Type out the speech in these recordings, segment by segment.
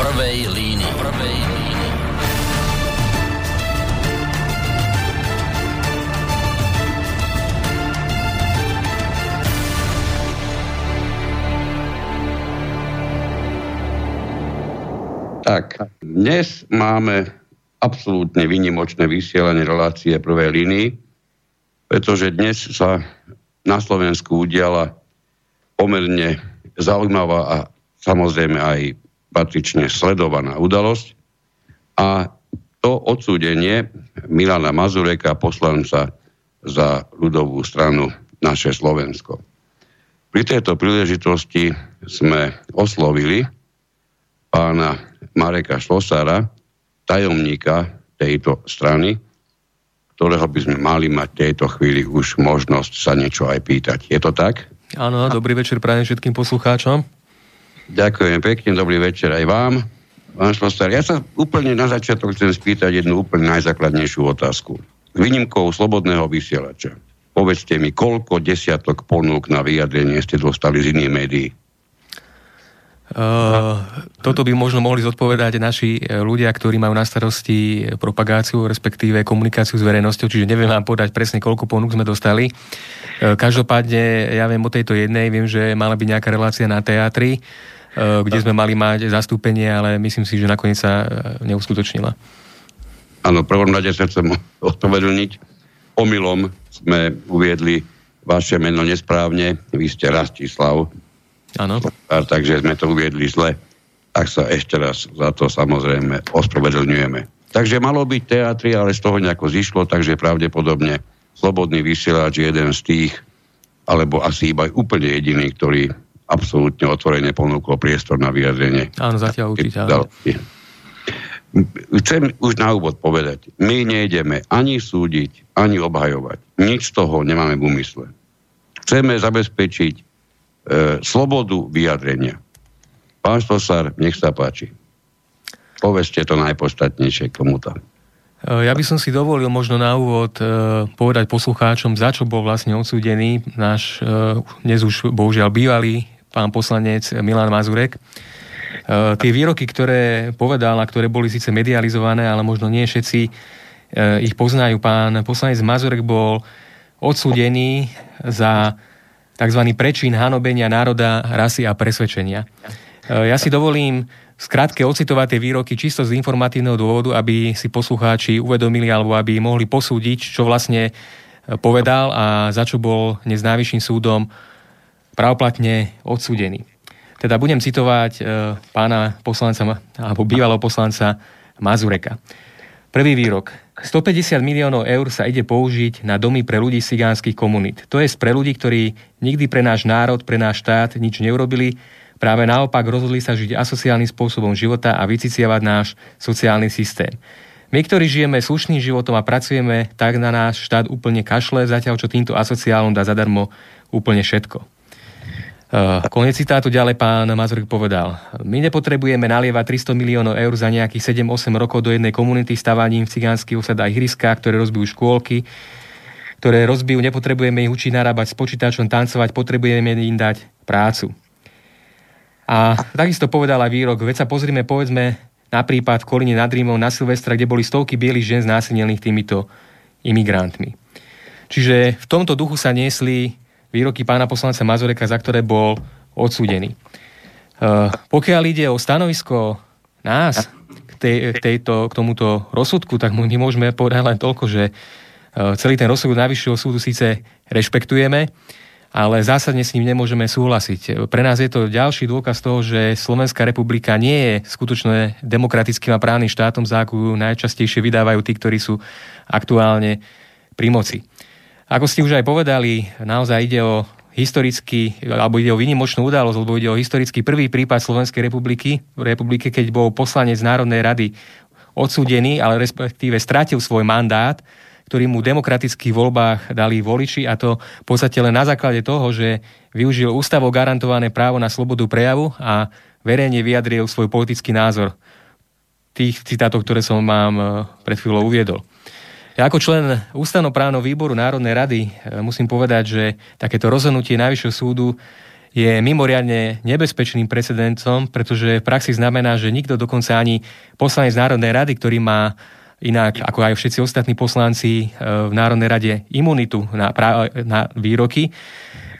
prvej línii. Prvej línii. Tak, dnes máme absolútne vynimočné vysielanie relácie prvej línii, pretože dnes sa na Slovensku udiala pomerne zaujímavá a samozrejme aj patrične sledovaná udalosť. A to odsúdenie Milana Mazureka, poslanca za ľudovú stranu naše Slovensko. Pri tejto príležitosti sme oslovili pána Mareka Šlosára, tajomníka tejto strany, ktorého by sme mali mať v tejto chvíli už možnosť sa niečo aj pýtať. Je to tak? Áno, dobrý večer prajem všetkým poslucháčom. Ďakujem pekne, dobrý večer aj vám. Pán Šlosár, ja sa úplne na začiatok chcem spýtať jednu úplne najzákladnejšiu otázku. Výnimkou slobodného vysielača. Povedzte mi, koľko desiatok ponúk na vyjadrenie ste dostali z iných médií? Uh, toto by možno mohli zodpovedať naši e, ľudia, ktorí majú na starosti propagáciu, respektíve komunikáciu s verejnosťou, čiže neviem vám podať presne, koľko ponúk sme dostali. Uh, každopádne, ja viem o tejto jednej, viem, že mala byť nejaká relácia na teatri, uh, kde sme mali mať zastúpenie, ale myslím si, že nakoniec sa neuskutočnila. Áno, prvom rade sa chcem odpovedlniť. Omylom sme uviedli vaše meno nesprávne. Vy ste Rastislav Áno. Takže sme to uviedli zle. Tak sa ešte raz za to samozrejme ospravedlňujeme. Takže malo byť teatri, ale z toho nejako zišlo, takže pravdepodobne slobodný vysielač je jeden z tých, alebo asi iba úplne jediný, ktorý absolútne otvorene ponúkol priestor na vyjadrenie. Áno, zatiaľ určite. Chcem už na úvod povedať, my nejdeme ani súdiť, ani obhajovať. Nič z toho nemáme v úmysle. Chceme zabezpečiť e, slobodu vyjadrenia. Pán Štosár, nech sa páči. Povedzte to najpodstatnejšie k tomuto. E, ja by som si dovolil možno na úvod e, povedať poslucháčom, za čo bol vlastne odsúdený náš e, dnes už bohužiaľ bývalý pán poslanec Milan Mazurek. E, tie výroky, ktoré povedal a ktoré boli síce medializované, ale možno nie všetci e, ich poznajú. Pán poslanec Mazurek bol odsúdený za tzv. prečín hanobenia národa, rasy a presvedčenia. E, ja si dovolím skrátke ocitovať tie výroky čisto z informatívneho dôvodu, aby si poslucháči uvedomili alebo aby mohli posúdiť, čo vlastne povedal a za čo bol dnes najvyšším súdom pravoplatne odsúdený. Teda budem citovať e, pána poslanca alebo bývalého poslanca Mazureka. Prvý výrok. 150 miliónov eur sa ide použiť na domy pre ľudí z cigánskych komunít. To je pre ľudí, ktorí nikdy pre náš národ, pre náš štát nič neurobili, práve naopak rozhodli sa žiť asociálnym spôsobom života a vyciciavať náš sociálny systém. My, ktorí žijeme slušným životom a pracujeme, tak na náš štát úplne kašle, zatiaľ čo týmto asociálom dá zadarmo úplne všetko. Konec citátu ďalej pán Mazurek povedal. My nepotrebujeme nalievať 300 miliónov eur za nejakých 7-8 rokov do jednej komunity stavaním v cigánskych osadách ihriskách, ktoré rozbijú škôlky, ktoré rozbijú, nepotrebujeme ich učiť narábať s počítačom, tancovať, potrebujeme im dať prácu. A takisto povedal výrok, veď sa pozrime, povedzme na prípad v Kolíne nad Rímom na Silvestra, kde boli stovky bielých žen znásilnených týmito imigrantmi. Čiže v tomto duchu sa niesli výroky pána poslanca Mazureka, za ktoré bol odsúdený. Uh, pokiaľ ide o stanovisko nás k, tej, k, tejto, k tomuto rozsudku, tak my môžeme povedať len toľko, že uh, celý ten rozsudok Najvyššieho súdu síce rešpektujeme, ale zásadne s ním nemôžeme súhlasiť. Pre nás je to ďalší dôkaz toho, že Slovenská republika nie je skutočne demokratickým a právnym štátom, za akú najčastejšie vydávajú tí, ktorí sú aktuálne pri moci. Ako ste už aj povedali, naozaj ide o historický, alebo ide o vynimočnú udalosť, lebo ide o historický prvý prípad Slovenskej republiky, v republike, keď bol poslanec Národnej rady odsúdený, ale respektíve stratil svoj mandát, ktorý mu v demokratických voľbách dali voliči a to v podstate len na základe toho, že využil ústavou garantované právo na slobodu prejavu a verejne vyjadril svoj politický názor. Tých citátov, ktoré som vám eh, pred chvíľou uviedol. Ja ako člen Ústavnoprávneho výboru Národnej rady e, musím povedať, že takéto rozhodnutie Najvyššieho súdu je mimoriadne nebezpečným precedentom, pretože v praxi znamená, že nikto dokonca ani poslanec Národnej rady, ktorý má inak ako aj všetci ostatní poslanci e, v Národnej rade imunitu na, na výroky,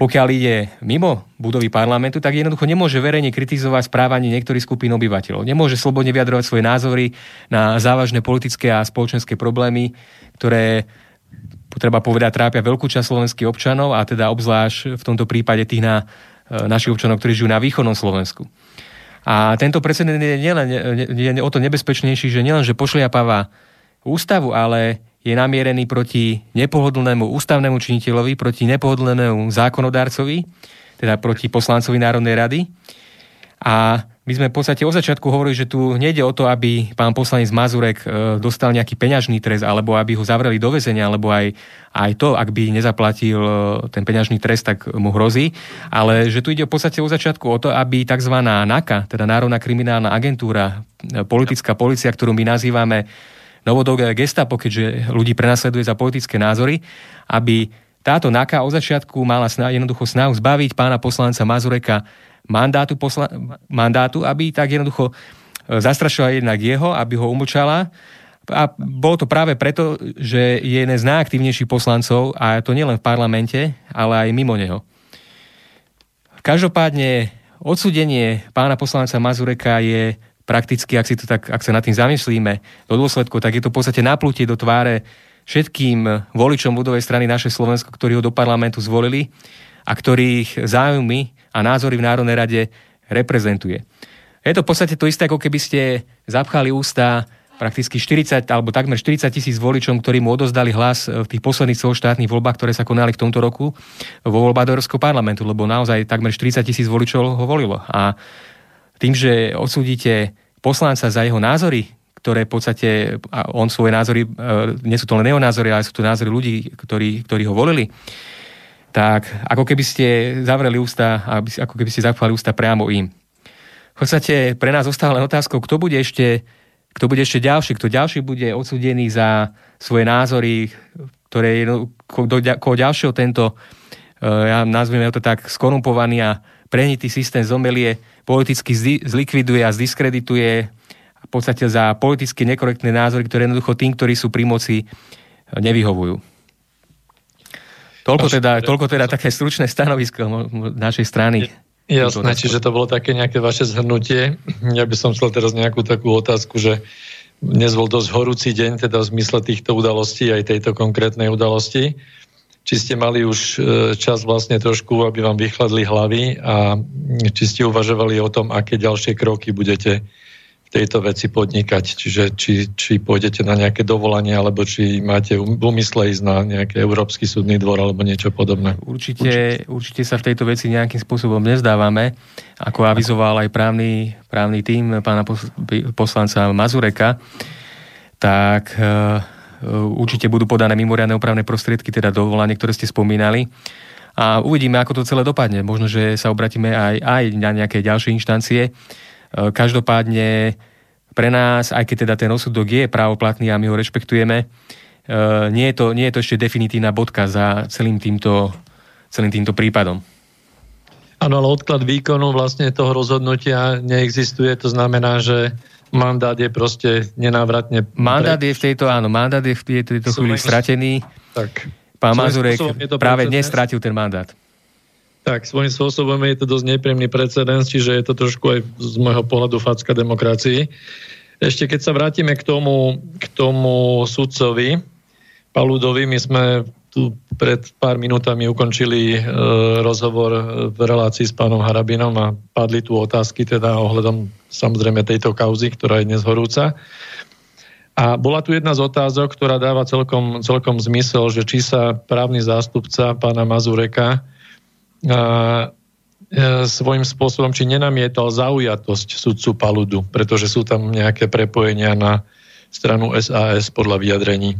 pokiaľ ide mimo budovy parlamentu, tak jednoducho nemôže verejne kritizovať správanie niektorých skupín obyvateľov. Nemôže slobodne vyjadrovať svoje názory na závažné politické a spoločenské problémy, ktoré treba povedať, trápia veľkú časť slovenských občanov a teda obzvlášť v tomto prípade tých na, e, našich občanov, ktorí žijú na východnom Slovensku. A tento precedent je, nielen, je o to nebezpečnejší, že nielen, že pošliapáva ústavu, ale je namierený proti nepohodlnému ústavnému činiteľovi, proti nepohodlnému zákonodárcovi, teda proti poslancovi Národnej rady. A my sme v podstate od začiatku hovorili, že tu nejde o to, aby pán poslanec Mazurek e, dostal nejaký peňažný trest, alebo aby ho zavreli do väzenia, alebo aj, aj to, ak by nezaplatil e, ten peňažný trest, tak mu hrozí. Ale že tu ide v podstate od začiatku o to, aby tzv. NAKA, teda Národná kriminálna agentúra, e, politická policia, ktorú my nazývame novodobé gestapo, keďže ľudí prenasleduje za politické názory, aby táto NAKA od začiatku mala sna, jednoducho snahu zbaviť pána poslanca Mazureka mandátu, posla, mandátu aby tak jednoducho e, zastrašila jednak jeho, aby ho umlčala. A bolo to práve preto, že je jeden z najaktívnejších poslancov, a to nielen v parlamente, ale aj mimo neho. Každopádne odsudenie pána poslanca Mazureka je prakticky, ak, si to tak, ak sa nad tým zamyslíme do dôsledku, tak je to v podstate naplutie do tváre všetkým voličom budovej strany naše Slovensko, ktorí ho do parlamentu zvolili a ktorých záujmy a názory v Národnej rade reprezentuje. Je to v podstate to isté, ako keby ste zapchali ústa prakticky 40 alebo takmer 40 tisíc voličom, ktorí mu odozdali hlas v tých posledných celoštátnych voľbách, ktoré sa konali v tomto roku vo voľbách do Európskeho parlamentu, lebo naozaj takmer 40 tisíc voličov ho volilo. A tým, že odsúdite poslanca za jeho názory, ktoré v podstate, a on svoje názory, e, nie sú to len jeho názory, ale sú to názory ľudí, ktorí, ktorí ho volili, tak ako keby ste zavreli ústa, ako keby ste zapchali ústa priamo im. V podstate pre nás zostáva len otázkou, kto bude ešte, kto bude ešte ďalší, kto ďalší bude odsudený za svoje názory, ktoré do ďalšieho tento, e, ja nazvime to tak, skorumpovaný a prehnitý systém zomelie politicky zlikviduje a zdiskredituje v podstate za politicky nekorektné názory, ktoré jednoducho tým, ktorí sú pri moci, nevyhovujú. Toľko teda, toľko teda také stručné stanovisko našej strany. Jasné, čiže to bolo také nejaké vaše zhrnutie. Ja by som chcel teraz nejakú takú otázku, že dnes bol dosť horúci deň, teda v zmysle týchto udalostí, aj tejto konkrétnej udalosti či ste mali už e, čas vlastne trošku, aby vám vychladli hlavy a či ste uvažovali o tom, aké ďalšie kroky budete v tejto veci podnikať. Čiže či, či pôjdete na nejaké dovolanie, alebo či máte v úmysle ísť na nejaký Európsky súdny dvor alebo niečo podobné. Určite, určite sa v tejto veci nejakým spôsobom nezdávame, ako avizoval aj právny, právny tým pána poslanca Mazureka. Tak e, určite budú podané mimoriadne opravné prostriedky, teda dovolanie, ktoré ste spomínali. A uvidíme, ako to celé dopadne. Možno, že sa obratíme aj, aj na nejaké ďalšie inštancie. Eh, každopádne pre nás, aj keď teda ten osudok je právoplatný a my ho rešpektujeme, eh, nie je to, nie je to ešte definitívna bodka za celým týmto, celým týmto prípadom. Áno, ale odklad výkonu vlastne toho rozhodnutia neexistuje. To znamená, že mandát je proste nenávratne... Mandát je v tejto, áno, mandát je v tejto chvíli stratený. Tak. Pán Mazurek práve dnes stratil ten mandát. Tak, svojím spôsobom je to dosť nepríjemný precedens, čiže je to trošku aj z môjho pohľadu facka demokracii. Ešte keď sa vrátime k tomu, k tomu sudcovi Paludovi, my sme tu pred pár minútami ukončili e, rozhovor v relácii s pánom Harabinom a padli tu otázky teda ohľadom samozrejme tejto kauzy, ktorá je dnes horúca. A bola tu jedna z otázok, ktorá dáva celkom, celkom zmysel, že či sa právny zástupca pána Mazureka a, e, svojím spôsobom, či nenamietal zaujatosť sudcu Paludu, pretože sú tam nejaké prepojenia na stranu SAS podľa vyjadrení.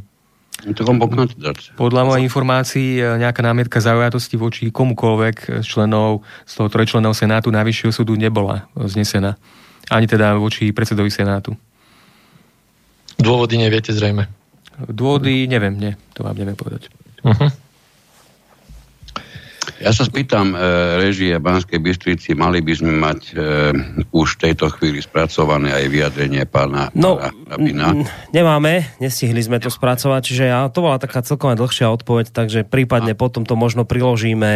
Podľa mojej informácií e, nejaká námietka zaujatosti voči komukoľvek z členov z toho trojčlenného senátu najvyššieho súdu nebola znesená. Ani teda voči predsedovi senátu. Dôvody neviete zrejme. Dôvody neviem, nie. To vám neviem povedať. Uh-huh. Ja sa spýtam e, režie Banskej Bystrici, mali by sme mať e, už v tejto chvíli spracované aj vyjadrenie pána, No, Rabina. n- nemáme, nestihli sme to spracovať, čiže ja, to bola taká celkom dlhšia odpoveď, takže prípadne potom to možno priložíme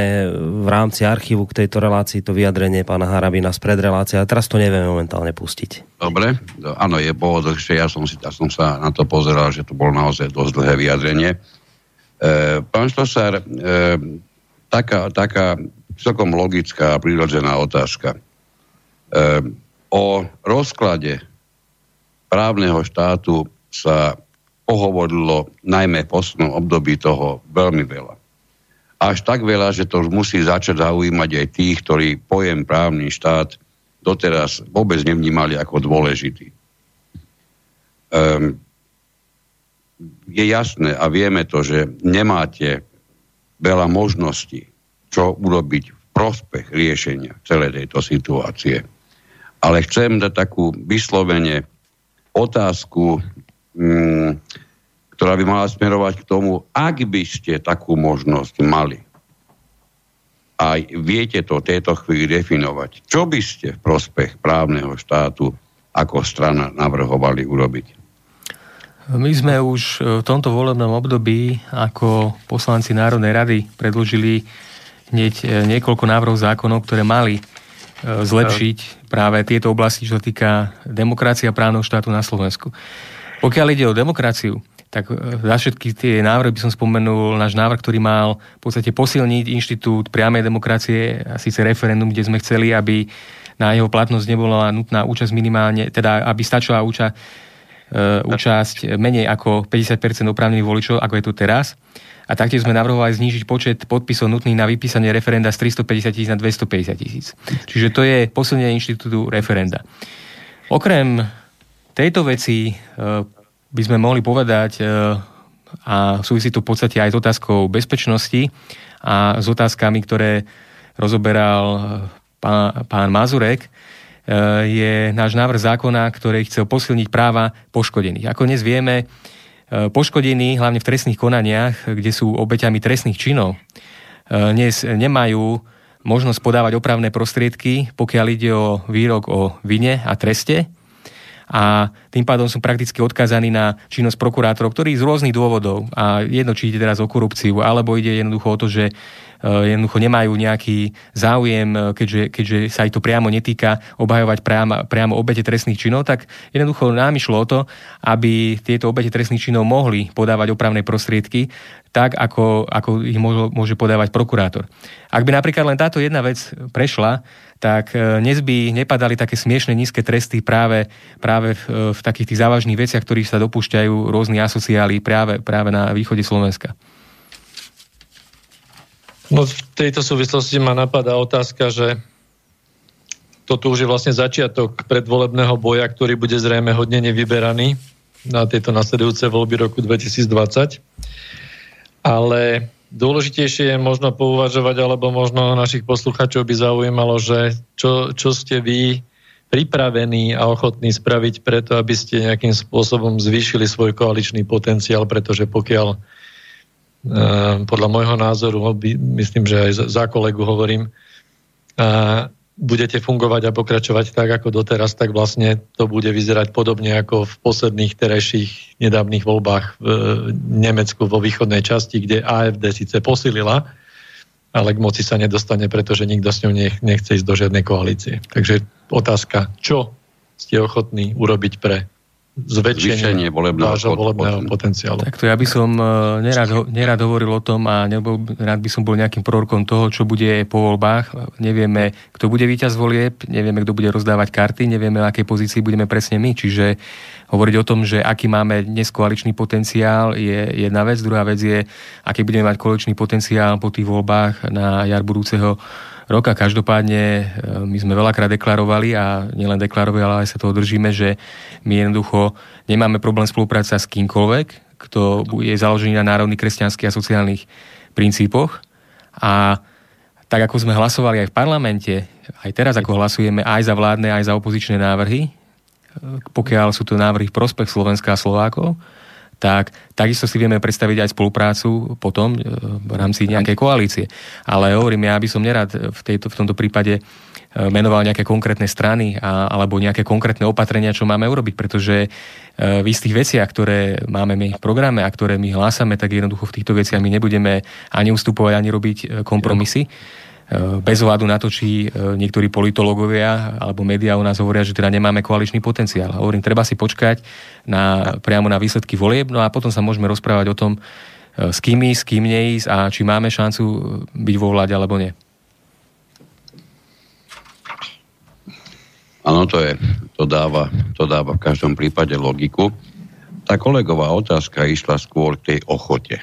v rámci archívu k tejto relácii, to vyjadrenie pána Harabina z predrelácie, ale teraz to nevieme momentálne pustiť. Dobre, do, áno, je bolo dlhšie, ja som, si, ja som sa na to pozeral, že to bolo naozaj dosť dlhé vyjadrenie. E, pán Štosár, e, taká, taká celkom logická a prírodzená otázka. E, o rozklade právneho štátu sa pohovorilo najmä v poslednom období toho veľmi veľa. Až tak veľa, že to už musí začať zaujímať aj tých, ktorí pojem právny štát doteraz vôbec nevnímali ako dôležitý. Um, je jasné a vieme to, že nemáte veľa možností, čo urobiť v prospech riešenia celej tejto situácie. Ale chcem dať takú vyslovene otázku, mm, ktorá by mala smerovať k tomu, ak by ste takú možnosť mali, a viete to v tejto chvíli definovať, čo by ste v prospech právneho štátu ako strana navrhovali urobiť? My sme už v tomto volebnom období ako poslanci Národnej rady predložili hneď niekoľko návrhov zákonov, ktoré mali e, zlepšiť práve tieto oblasti, čo sa týka demokracie a právneho štátu na Slovensku. Pokiaľ ide o demokraciu, tak e, za všetky tie návrhy by som spomenul náš návrh, ktorý mal v podstate posilniť inštitút priamej demokracie, a síce referendum, kde sme chceli, aby na jeho platnosť nebola nutná účasť minimálne, teda aby stačila účasť, účasť menej ako 50% oprávnených voličov, ako je tu teraz. A taktiež sme navrhovali znížiť počet podpisov nutných na vypísanie referenda z 350 tisíc na 250 tisíc. Čiže to je posilnenie inštitútu referenda. Okrem tejto veci by sme mohli povedať, a súvisí to v podstate aj s otázkou bezpečnosti a s otázkami, ktoré rozoberal pán, pán Mazurek, je náš návrh zákona, ktorý chcel posilniť práva poškodených. Ako dnes vieme, poškodení, hlavne v trestných konaniach, kde sú obeťami trestných činov, dnes nemajú možnosť podávať opravné prostriedky, pokiaľ ide o výrok o vine a treste. A tým pádom sú prakticky odkázaní na činnosť prokurátorov, ktorí z rôznych dôvodov, a jedno, či ide teraz o korupciu, alebo ide jednoducho o to, že jednoducho nemajú nejaký záujem, keďže, keďže sa aj to priamo netýka obhajovať priamo, priamo obete trestných činov, tak jednoducho nám išlo o to, aby tieto obete trestných činov mohli podávať opravné prostriedky tak, ako, ako ich môže, môže podávať prokurátor. Ak by napríklad len táto jedna vec prešla, tak dnes by nepadali také smiešne nízke tresty práve, práve v, v takých tých závažných veciach, ktorých sa dopúšťajú rôzni asociáli práve, práve na východe Slovenska. No v tejto súvislosti ma napadá otázka, že toto už je vlastne začiatok predvolebného boja, ktorý bude zrejme hodne nevyberaný na tieto nasledujúce voľby roku 2020. Ale dôležitejšie je možno pouvažovať, alebo možno našich posluchačov by zaujímalo, že čo, čo ste vy pripravení a ochotní spraviť preto, aby ste nejakým spôsobom zvýšili svoj koaličný potenciál, pretože pokiaľ podľa môjho názoru, myslím, že aj za kolegu hovorím, budete fungovať a pokračovať tak, ako doteraz, tak vlastne to bude vyzerať podobne ako v posledných terajších nedávnych voľbách v Nemecku vo východnej časti, kde AFD síce posilila, ale k moci sa nedostane, pretože nikto s ňou nechce ísť do žiadnej koalície. Takže otázka, čo ste ochotní urobiť pre zväčšenie volebného, volebného potenciálu. Tak to ja by som nerad, nerad hovoril o tom a nebol, rád by som bol nejakým prorokom toho, čo bude po voľbách. Nevieme, kto bude víťaz volieb, nevieme, kto bude rozdávať karty, nevieme, v akej pozícii budeme presne my. Čiže hovoriť o tom, že aký máme dnes koaličný potenciál je jedna vec. Druhá vec je, aký budeme mať koaličný potenciál po tých voľbách na jar budúceho roka. Každopádne my sme veľakrát deklarovali a nielen deklarovali, ale aj sa toho držíme, že my jednoducho nemáme problém spolupráca s kýmkoľvek, kto je založený na národných kresťanských a sociálnych princípoch. A tak ako sme hlasovali aj v parlamente, aj teraz ako hlasujeme aj za vládne, aj za opozičné návrhy, pokiaľ sú to návrhy v prospech Slovenska a Slovákov, tak takisto si vieme predstaviť aj spoluprácu potom e, v rámci nejakej koalície. Ale hovorím, ja by som nerad v, tejto, v tomto prípade E, menoval nejaké konkrétne strany a, alebo nejaké konkrétne opatrenia, čo máme urobiť, pretože e, v istých veciach, ktoré máme my v programe a ktoré my hlásame, tak jednoducho v týchto veciach my nebudeme ani ustupovať, ani robiť kompromisy. Bez ohľadu na to, či niektorí politológovia alebo médiá u nás hovoria, že teda nemáme koaličný potenciál. Hovorím, treba si počkať na, priamo na výsledky volieb, no a potom sa môžeme rozprávať o tom, s kým ísť, s kým neísť a či máme šancu byť vo vláde alebo nie. Áno, to, je, to, dáva, to dáva v každom prípade logiku. Tá kolegová otázka išla skôr k tej ochote.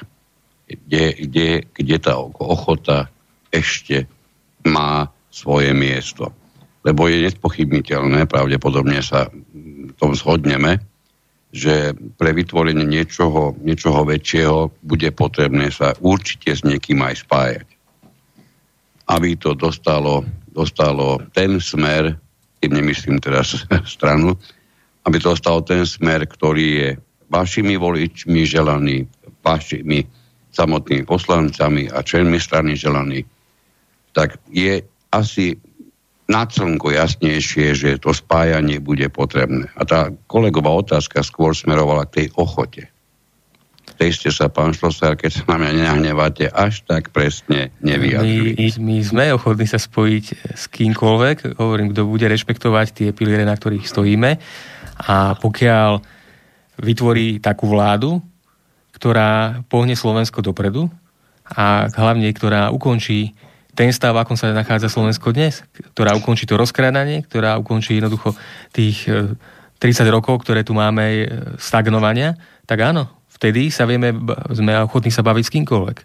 Kde, kde, kde tá ochota ešte má svoje miesto. Lebo je nespochybniteľné, pravdepodobne sa v tom zhodneme, že pre vytvorenie niečoho, niečoho väčšieho bude potrebné sa určite s niekým aj spájať. Aby to dostalo, dostalo ten smer, tým nemyslím teraz stranu, aby to ostal ten smer, ktorý je vašimi voličmi želaný, vašimi samotnými poslancami a členmi strany želaný, tak je asi na slnko jasnejšie, že to spájanie bude potrebné. A tá kolegová otázka skôr smerovala k tej ochote tej ste sa, pán Šlosár, keď sa na mňa nenahneváte, až tak presne nevyjadrili. My, my sme ochotní sa spojiť s kýmkoľvek, hovorím, kto bude rešpektovať tie piliere, na ktorých stojíme. A pokiaľ vytvorí takú vládu, ktorá pohne Slovensko dopredu a hlavne, ktorá ukončí ten stav, akom sa nachádza Slovensko dnes, ktorá ukončí to rozkrádanie, ktorá ukončí jednoducho tých 30 e, rokov, ktoré tu máme e, stagnovania, tak áno, vtedy sa vieme, sme ochotní sa baviť s kýmkoľvek.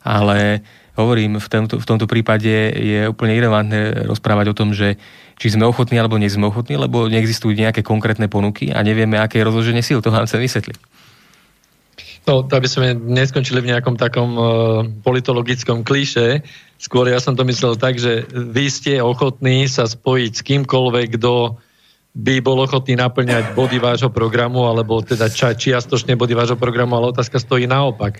Ale hovorím, v tomto, v tomto prípade je úplne irrelevantné rozprávať o tom, že či sme ochotní alebo nie sme ochotní, lebo neexistujú nejaké konkrétne ponuky a nevieme, aké je rozloženie síl. To vám chcem vysvetliť. No, aby sme neskončili v nejakom takom uh, politologickom klíše. Skôr ja som to myslel tak, že vy ste ochotní sa spojiť s kýmkoľvek, kto by bol ochotný naplňať body vášho programu, alebo teda ča, čiastočne body vášho programu, ale otázka stojí naopak.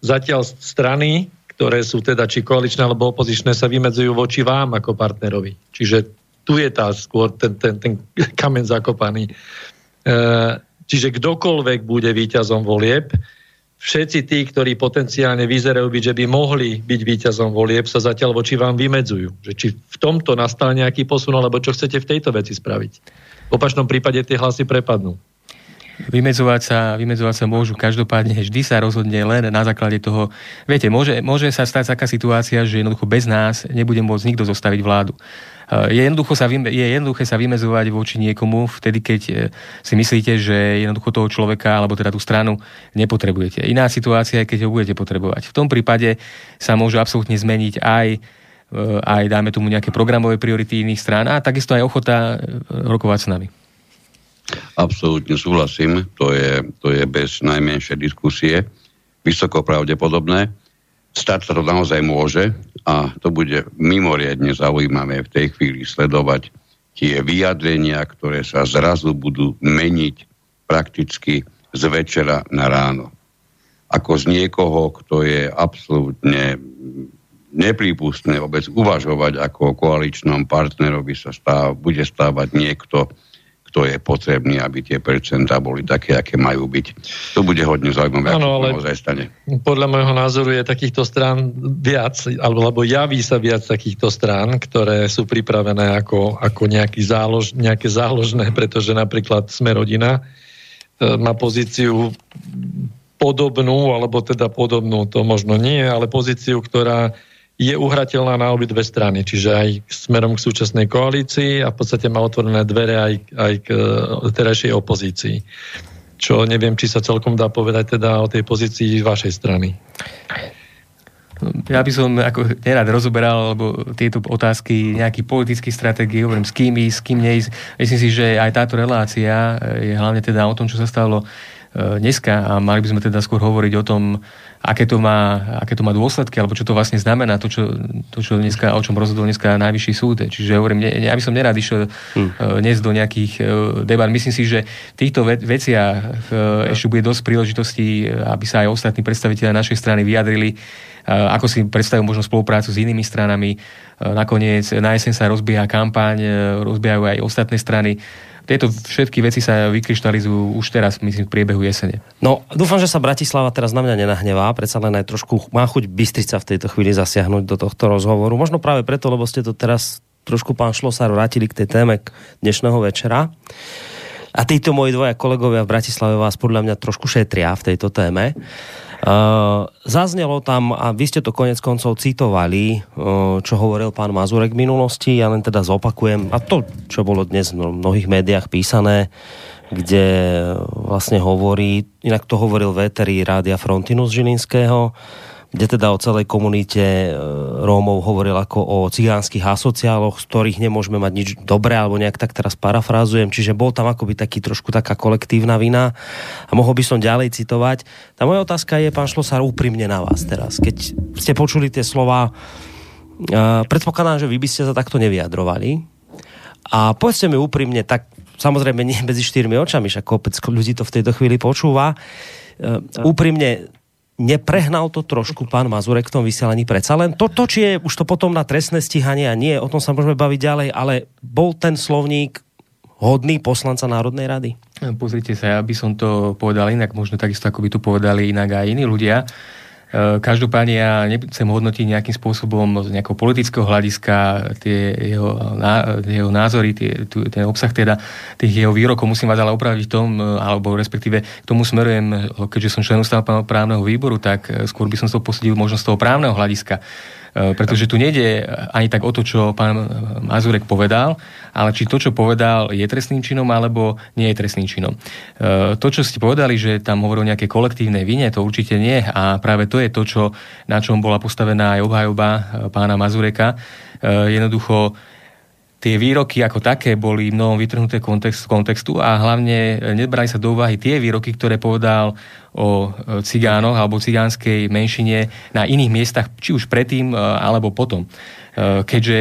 Zatiaľ strany, ktoré sú teda či koaličné alebo opozičné, sa vymedzujú voči vám ako partnerovi. Čiže tu je tá skôr ten, ten, ten kamen zakopaný. E, čiže kdokoľvek bude víťazom volieb, všetci tí, ktorí potenciálne vyzerajú byť, že by mohli byť víťazom volieb, sa zatiaľ voči vám vymedzujú. Že či v tomto nastal nejaký posun, alebo čo chcete v tejto veci spraviť. V opačnom prípade tie hlasy prepadnú. Vymedzovať sa, vymedzovať sa môžu každopádne, vždy sa rozhodne len na základe toho. Viete, môže, môže sa stať taká situácia, že jednoducho bez nás nebude môcť nikto zostaviť vládu. Je, jednoducho sa, je jednoduché sa vymezovať voči niekomu vtedy, keď e, si myslíte, že jednoducho toho človeka alebo teda tú stranu nepotrebujete. Iná situácia je, keď ho budete potrebovať. V tom prípade sa môžu absolútne zmeniť aj Eh, aj dáme tomu nejaké programové priority iných strán a takisto aj ochota eh, rokovať s nami. Absolútne súhlasím, to je, to je bez najmenšej diskusie vysoko pravdepodobné. Stať sa to naozaj môže a to bude mimoriadne zaujímavé v tej chvíli sledovať tie vyjadrenia, ktoré sa zrazu budú meniť prakticky z večera na ráno. Ako z niekoho, kto je absolútne neprípustné vôbec uvažovať ako koaličnom partnerovi sa stáv, bude stávať niekto, kto je potrebný, aby tie percentá boli také, aké majú byť. To bude hodne zaujímavé, ano, ale naozaj stane. Podľa môjho názoru je takýchto strán viac, alebo, javí sa viac takýchto strán, ktoré sú pripravené ako, ako nejaký zálož, nejaké záložné, pretože napríklad Sme rodina e, má pozíciu podobnú, alebo teda podobnú, to možno nie, ale pozíciu, ktorá je uhrateľná na obidve strany, čiže aj smerom k súčasnej koalícii a v podstate má otvorené dvere aj, aj k e, terajšej opozícii. Čo neviem, či sa celkom dá povedať teda o tej pozícii vašej strany. Ja by som ako nerad rozoberal lebo tieto otázky nejaký politický stratégie, hovorím s kým ísť, s kým neísť. Myslím si, že aj táto relácia je hlavne teda o tom, čo sa stalo e, dneska a mali by sme teda skôr hovoriť o tom, aké to, má, aké to má dôsledky, alebo čo to vlastne znamená, to, čo, to čo dneska, o čom rozhodol dneska najvyšší súd. Čiže hovorím, ne, ja by som nerád išiel hmm. dnes do nejakých debat. Myslím si, že v týchto veciach ešte bude dosť príležitostí, aby sa aj ostatní predstaviteľe našej strany vyjadrili, ako si predstavujú možno spoluprácu s inými stranami. Nakoniec na jeseň sa rozbieha kampaň, rozbiehajú aj ostatné strany tieto všetky veci sa vykryštalizujú už teraz, myslím, v priebehu jesene. No, dúfam, že sa Bratislava teraz na mňa nenahnevá, predsa len aj trošku má chuť Bystrica v tejto chvíli zasiahnuť do tohto rozhovoru. Možno práve preto, lebo ste to teraz trošku pán Šlosár vrátili k tej téme dnešného večera. A títo moji dvoja kolegovia v Bratislave vás podľa mňa trošku šetria v tejto téme. Uh, zaznelo tam, a vy ste to konec koncov citovali, uh, čo hovoril pán Mazurek v minulosti, ja len teda zopakujem, a to, čo bolo dnes v mnohých médiách písané, kde vlastne hovorí, inak to hovoril Véteri Rádia Frontinus Žilinského, kde teda o celej komunite e, Rómov hovoril ako o cigánskych asociáloch, z ktorých nemôžeme mať nič dobré, alebo nejak tak teraz parafrázujem, čiže bol tam akoby taký trošku taká kolektívna vina a mohol by som ďalej citovať. Tá moja otázka je, pán Šlosár, úprimne na vás teraz. Keď ste počuli tie slova, uh, predpokladám, že vy by ste sa takto nevyjadrovali. A povedzte mi úprimne, tak samozrejme nie medzi štyrmi očami, však kopec ľudí to v tejto chvíli počúva. Uh, úprimne, neprehnal to trošku pán Mazurek v tom vysielaní predsa len to, to, či je už to potom na trestné stíhanie a nie, o tom sa môžeme baviť ďalej, ale bol ten slovník hodný poslanca Národnej rady? Pozrite sa, ja by som to povedal inak, možno takisto ako by tu povedali inak aj iní ľudia. E, každopádne ja nechcem hodnotiť nejakým spôsobom z nejakého politického hľadiska tie jeho, jeho názory, tie, ten obsah teda tých jeho výrokov. Musím vás ale opraviť v tom, e, alebo respektíve k tomu smerujem, keďže som členom právneho výboru, tak skôr by som to posadil možno z toho právneho hľadiska pretože tu nejde ani tak o to, čo pán Mazurek povedal, ale či to, čo povedal, je trestným činom alebo nie je trestným činom. E, to, čo ste povedali, že tam hovorí o nejaké kolektívnej vine, to určite nie a práve to je to, čo, na čom bola postavená aj obhajoba e, pána Mazureka. Jednoducho tie výroky ako také boli mnohom vytrhnuté kontext, kontextu a hlavne nebrali sa do úvahy tie výroky, ktoré povedal o cigánoch alebo cigánskej menšine na iných miestach, či už predtým alebo potom. Eh, keďže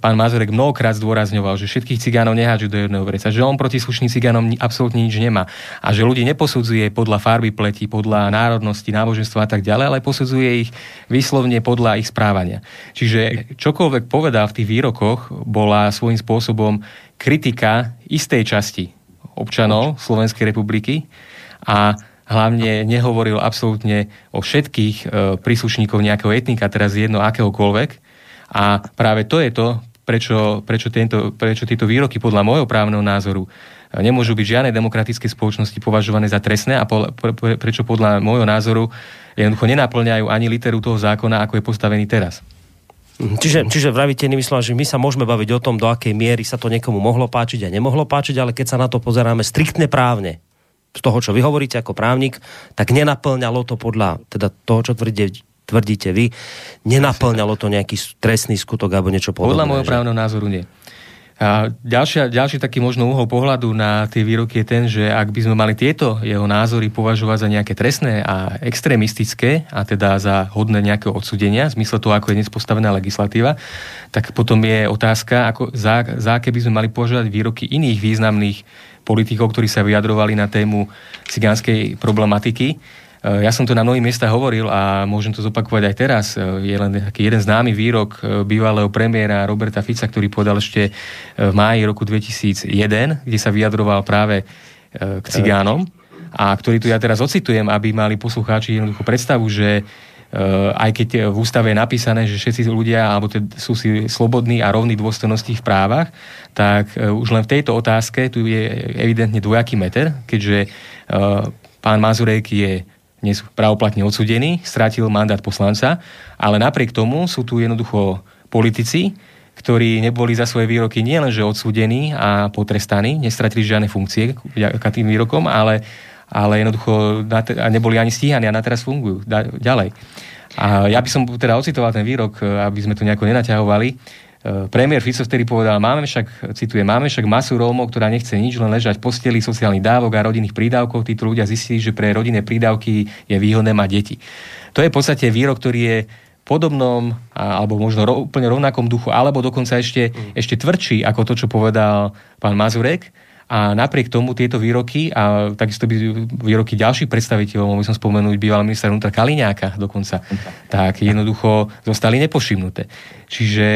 pán Mazurek mnohokrát zdôrazňoval, že všetkých cigánov nehádžu do jedného vreca, že on proti slušným cigánom absolútne nič nemá a že ľudí neposudzuje podľa farby pleti, podľa národnosti, náboženstva a tak ďalej, ale posudzuje ich vyslovne podľa ich správania. Čiže čokoľvek povedal v tých výrokoch, bola svojím spôsobom kritika istej časti občanov Slovenskej republiky a hlavne nehovoril absolútne o všetkých e, príslušníkov nejakého etnika, teraz jedno akéhokoľvek, a práve to je to, prečo, prečo, tento, prečo tieto výroky podľa môjho právneho názoru e, nemôžu byť žiadne demokratické spoločnosti považované za trestné a po, pre, prečo podľa môjho názoru jednoducho nenaplňajú ani literu toho zákona, ako je postavený teraz. Mhm. Čiže, čiže vravíte inými že my sa môžeme baviť o tom, do akej miery sa to niekomu mohlo páčiť a nemohlo páčiť, ale keď sa na to pozeráme striktne právne, z toho, čo vy hovoríte ako právnik, tak nenaplňalo to podľa teda toho, čo tvrdí, tvrdíte vy, nenaplňalo to nejaký trestný skutok alebo niečo podobné. Podľa môjho právneho názoru nie. A ďalšia, ďalší taký možno uhol pohľadu na tie výroky je ten, že ak by sme mali tieto jeho názory považovať za nejaké trestné a extrémistické, a teda za hodné nejakého odsudenia, v zmysle toho, ako je dnes postavená legislatíva, tak potom je otázka, ako, za, za aké by sme mali považovať výroky iných významných politikov, ktorí sa vyjadrovali na tému cigánskej problematiky ja som to na mnohých miestach hovoril a môžem to zopakovať aj teraz. Eh, je len taký jeden známy výrok eh, bývalého premiéra Roberta Fica, ktorý povedal ešte v máji roku 2001, kde sa vyjadroval práve k cigánom a ktorý tu ja teraz ocitujem, aby mali poslucháči jednoducho predstavu, že aj keď v ústave je napísané, že všetci ľudia alebo sú si slobodní a rovní dôstojnosti v právach, tak už len v tejto otázke tu je evidentne dvojaký meter, keďže pán Mazurek je dnes pravoplatne odsudený, strátil mandát poslanca, ale napriek tomu sú tu jednoducho politici, ktorí neboli za svoje výroky nielenže odsúdení a potrestaní, nestratili žiadne funkcie k tým výrokom, ale, ale jednoducho neboli ani stíhaní a na teraz fungujú ďalej. A ja by som teda ocitoval ten výrok, aby sme to nejako nenaťahovali. Premiér Fico vtedy povedal, máme však, citujem, máme však masu Rómov, ktorá nechce nič, len ležať v posteli sociálnych dávok a rodinných prídavkov. Títo ľudia zistili, že pre rodinné prídavky je výhodné mať deti. To je v podstate výrok, ktorý je podobnom alebo možno ro, úplne rovnakom duchu, alebo dokonca ešte, mm. ešte tvrdší ako to, čo povedal pán Mazurek. A napriek tomu tieto výroky a takisto by výroky ďalších predstaviteľov, mohol som spomenúť bývalý minister vnútra Kaliňáka dokonca, tak jednoducho zostali nepošimnuté. Čiže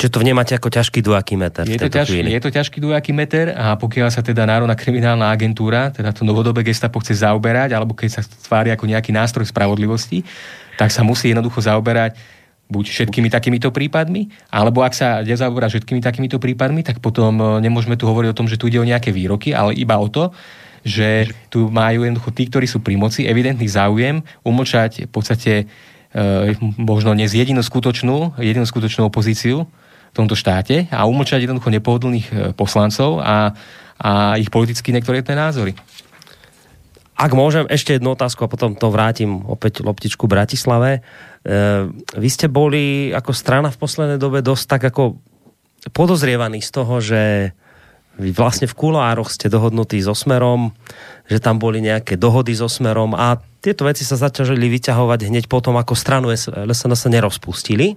Čiže to vnímate ako ťažký dujaký meter. Je to, ťažký, je to ťažký dujaký meter a pokiaľ sa teda Národná kriminálna agentúra, teda to novodobé gestapo chce zaoberať, alebo keď sa tvári ako nejaký nástroj spravodlivosti, tak sa musí jednoducho zaoberať buď všetkými takýmito prípadmi, alebo ak sa nezaoberá všetkými takýmito prípadmi, tak potom e, nemôžeme tu hovoriť o tom, že tu ide o nejaké výroky, ale iba o to, že tu majú jednoducho tí, ktorí sú pri moci, evidentný záujem umlčať v podstate e, možno nie jedinú skutočnú, jedinú skutočnú opozíciu, v tomto štáte a umlčať jednoducho nepohodlných e, poslancov a, a ich politicky niektoré tie názory. Ak môžem, ešte jednu otázku a potom to vrátim opäť loptičku Bratislave. E, vy ste boli ako strana v poslednej dobe dosť tak ako podozrievaní z toho, že vy vlastne v kuloároch ste dohodnutí so Smerom, že tam boli nejaké dohody so Smerom a tieto veci sa začali vyťahovať hneď potom, ako stranu SNS nerozpustili.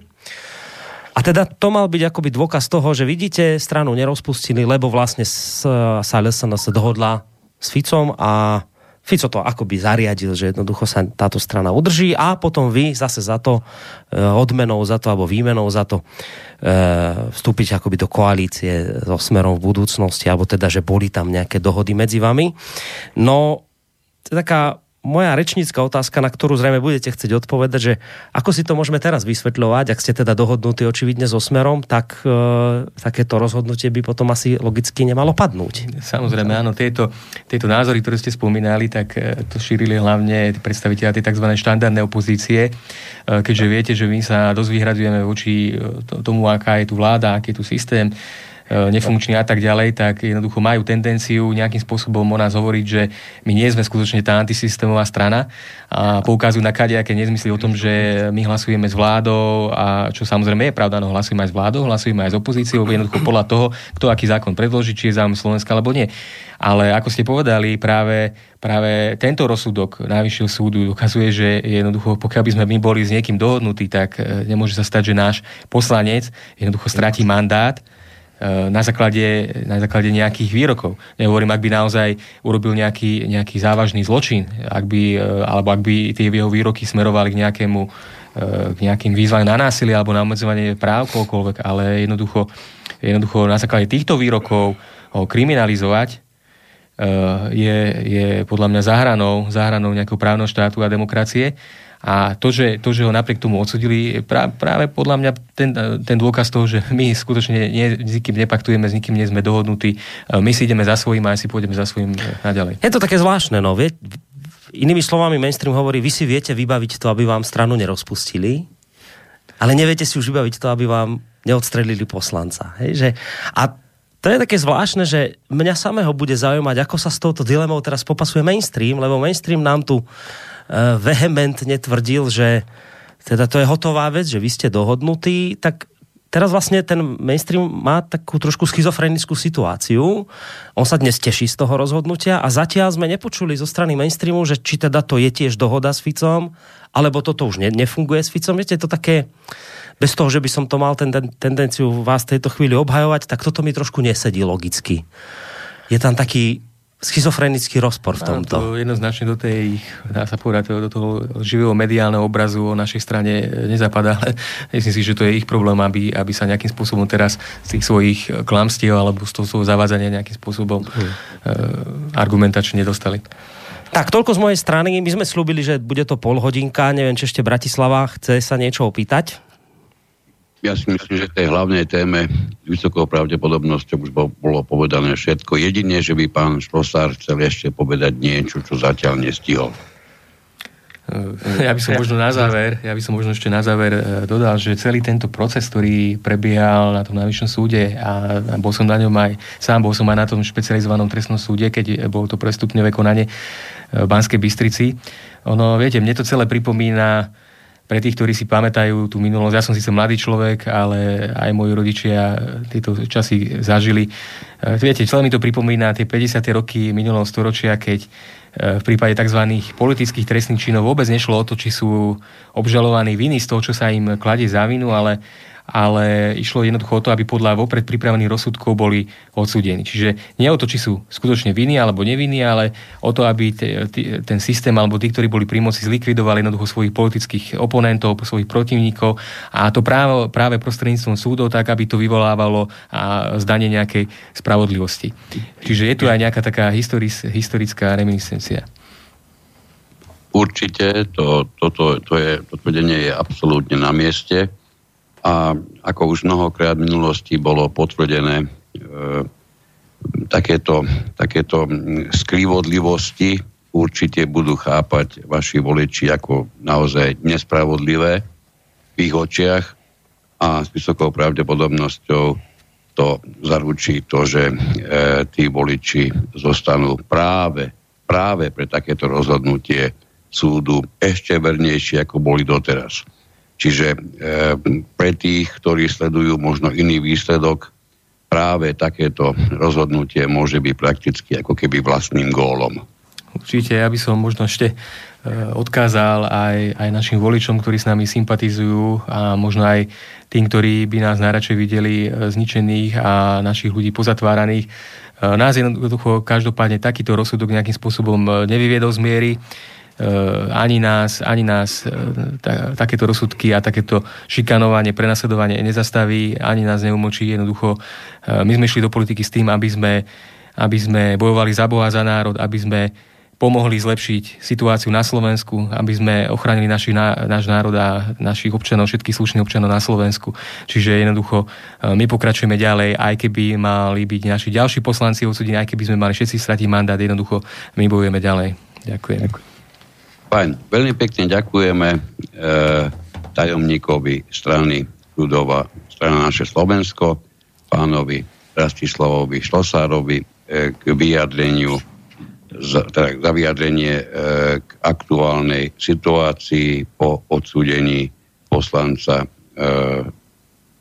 A teda to mal byť akoby dôkaz toho, že vidíte, stranu nerozpustili, lebo vlastne sa LSNS dohodla s Ficom a Fico to akoby zariadil, že jednoducho sa táto strana udrží a potom vy zase za to e, odmenou za to alebo výmenou za to e, vstúpiť akoby do koalície so smerom v budúcnosti alebo teda, že boli tam nejaké dohody medzi vami. No, to je taká moja rečnícka otázka, na ktorú zrejme budete chcieť odpovedať, že ako si to môžeme teraz vysvetľovať, ak ste teda dohodnutí očividne so Smerom, tak e, takéto rozhodnutie by potom asi logicky nemalo padnúť. Samozrejme, áno, tieto, tieto názory, ktoré ste spomínali, tak e, to šírili hlavne predstaviteľa tej tzv. štandardnej opozície, e, keďže viete, že my sa dosť vyhradzujeme voči e, tomu, aká je tu vláda, aký je tu systém nefunkční a tak ďalej, tak jednoducho majú tendenciu nejakým spôsobom o nás hovoriť, že my nie sme skutočne tá antisystémová strana a poukazujú na kadejaké nezmysly o tom, že my hlasujeme s vládou a čo samozrejme je pravda, no hlasujeme aj s vládou, hlasujeme aj s opozíciou, jednoducho podľa toho, kto aký zákon predloží, či je záujem Slovenska alebo nie. Ale ako ste povedali, práve, práve tento rozsudok Najvyššieho súdu dokazuje, že jednoducho, pokiaľ by sme my boli s niekým dohodnutí, tak e, nemôže sa stať, že náš poslanec jednoducho stratí mandát E, na základe, na základe nejakých výrokov. Nehovorím, ak by naozaj urobil nejaký, nejaký závažný zločin, ak by, e, alebo ak by tie jeho výroky smerovali k nejakému e, k nejakým výzvam na násilie alebo na obmedzovanie práv kohokoľvek, ale jednoducho, jednoducho na základe týchto výrokov ho kriminalizovať je, je podľa mňa zahranou, zahranou nejakého právneho štátu a demokracie. A to, že, to, že ho napriek tomu odsudili, je práve podľa mňa ten, ten dôkaz toho, že my skutočne nie, s nikým nepaktujeme, s nikým nie sme dohodnutí, my si ideme za svojím a si pôjdeme za svojím naďalej. Je to také zvláštne, no. Vie, inými slovami mainstream hovorí, vy si viete vybaviť to, aby vám stranu nerozpustili, ale neviete si už vybaviť to, aby vám neodstrelili poslanca. Hej? Že, a to je také zvláštne, že mňa samého bude zaujímať, ako sa s touto dilemou teraz popasuje mainstream, lebo mainstream nám tu vehementne tvrdil, že teda to je hotová vec, že vy ste dohodnutí, tak teraz vlastne ten mainstream má takú trošku schizofrenickú situáciu. On sa dnes teší z toho rozhodnutia a zatiaľ sme nepočuli zo strany mainstreamu, že či teda to je tiež dohoda s Ficom, alebo toto už ne, nefunguje s Ficom. Viete, to také, bez toho, že by som to mal ten, ten, tendenciu vás v tejto chvíli obhajovať, tak toto mi trošku nesedí logicky. Je tam taký schizofrenický rozpor v tomto. To jednoznačne do tej, dá sa povedať, do toho živého mediálneho obrazu o našej strane nezapadá, ale myslím si, že to je ich problém, aby, aby sa nejakým spôsobom teraz z tých svojich klamstiev alebo z toho svojho zavádzania nejakým spôsobom hmm. argumentačne dostali. Tak, toľko z mojej strany. My sme slúbili, že bude to pol hodinka. Neviem, či ešte Bratislava chce sa niečo opýtať ja si myslím, že tej hlavnej téme s vysokou pravdepodobnosťou už bolo povedané všetko. Jedine, že by pán Šlosár chcel ešte povedať niečo, čo zatiaľ nestihol. Ja by som možno na záver, ja by som možno ešte na záver e, dodal, že celý tento proces, ktorý prebiehal na tom najvyššom súde a bol som na ňom aj, sám bol som aj na tom špecializovanom trestnom súde, keď bolo to prestupňové konanie e, v Banskej Bystrici. Ono, viete, mne to celé pripomína pre tých, ktorí si pamätajú tú minulosť, ja som síce mladý človek, ale aj moji rodičia tieto časy zažili. E, viete, celé mi to pripomína tie 50. roky minulého storočia, keď e, v prípade tzv. politických trestných činov vôbec nešlo o to, či sú obžalovaní viny z toho, čo sa im kladie za vinu, ale ale išlo jednoducho o to, aby podľa vopred pripravených rozsudkov boli odsúdení. Čiže nie o to, či sú skutočne viny alebo nevinní, ale o to, aby te, te, ten systém alebo tí, ktorí boli pri moci, zlikvidovali jednoducho svojich politických oponentov, svojich protivníkov a to práve, práve prostredníctvom súdov, tak aby to vyvolávalo a zdanie nejakej spravodlivosti. Čiže je tu aj nejaká taká historis, historická reminiscencia. Určite, to, toto to je, to tvrdenie je absolútne na mieste a ako už mnohokrát v minulosti bolo potvrdené, e, takéto, takéto skrivodlivosti určite budú chápať vaši voliči ako naozaj nespravodlivé v ich očiach a s vysokou pravdepodobnosťou to zaručí to, že e, tí voliči zostanú práve, práve pre takéto rozhodnutie súdu ešte vernejšie, ako boli doteraz. Čiže e, pre tých, ktorí sledujú možno iný výsledok, práve takéto rozhodnutie môže byť prakticky ako keby vlastným gólom. Určite, ja by som možno ešte e, odkázal aj, aj našim voličom, ktorí s nami sympatizujú a možno aj tým, ktorí by nás najradšej videli e, zničených a našich ľudí pozatváraných. Nás jednoducho každopádne takýto rozsudok nejakým spôsobom nevyviedol z miery. Eh, ani nás, ani nás eh, ta, takéto rozsudky a takéto šikanovanie, prenasledovanie nezastaví, ani nás neumočí. Jednoducho, eh, my sme išli do politiky s tým, aby sme, aby sme bojovali za Boha, za národ, aby sme pomohli zlepšiť situáciu na Slovensku, aby sme ochránili našich, náš národ a našich občanov, všetkých slušných občanov na Slovensku. Čiže jednoducho my pokračujeme ďalej, aj keby mali byť naši ďalší poslanci odsudení, aj keby sme mali všetci stratiť mandát, jednoducho my bojujeme ďalej. Ďakujem. Ďakujem. Fajn. Veľmi pekne ďakujeme e, tajomníkovi strany ľudova, strana naše Slovensko, pánovi Rastislavovi Šlosárovi e, k vyjadreniu za, teda za vyjadrenie e, k aktuálnej situácii po odsúdení poslanca e,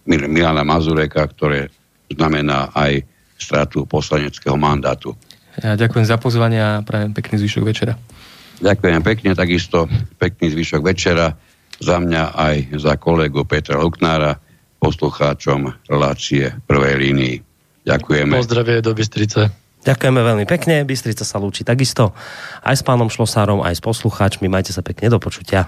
Milana Mazureka, ktoré znamená aj stratu poslaneckého mandátu. Ja ďakujem za pozvanie a prajem pekný zvyšok večera. Ďakujem pekne, takisto pekný zvyšok večera za mňa aj za kolegu Petra Luknára, poslucháčom relácie prvej línii. Ďakujeme. Pozdravie do Bystrice. Ďakujeme veľmi pekne, Bystrica sa lúči takisto aj s pánom Šlosárom, aj s poslucháčmi. Majte sa pekne, do počutia.